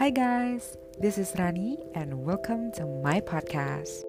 Hi, guys, this is Rani, and welcome to my podcast.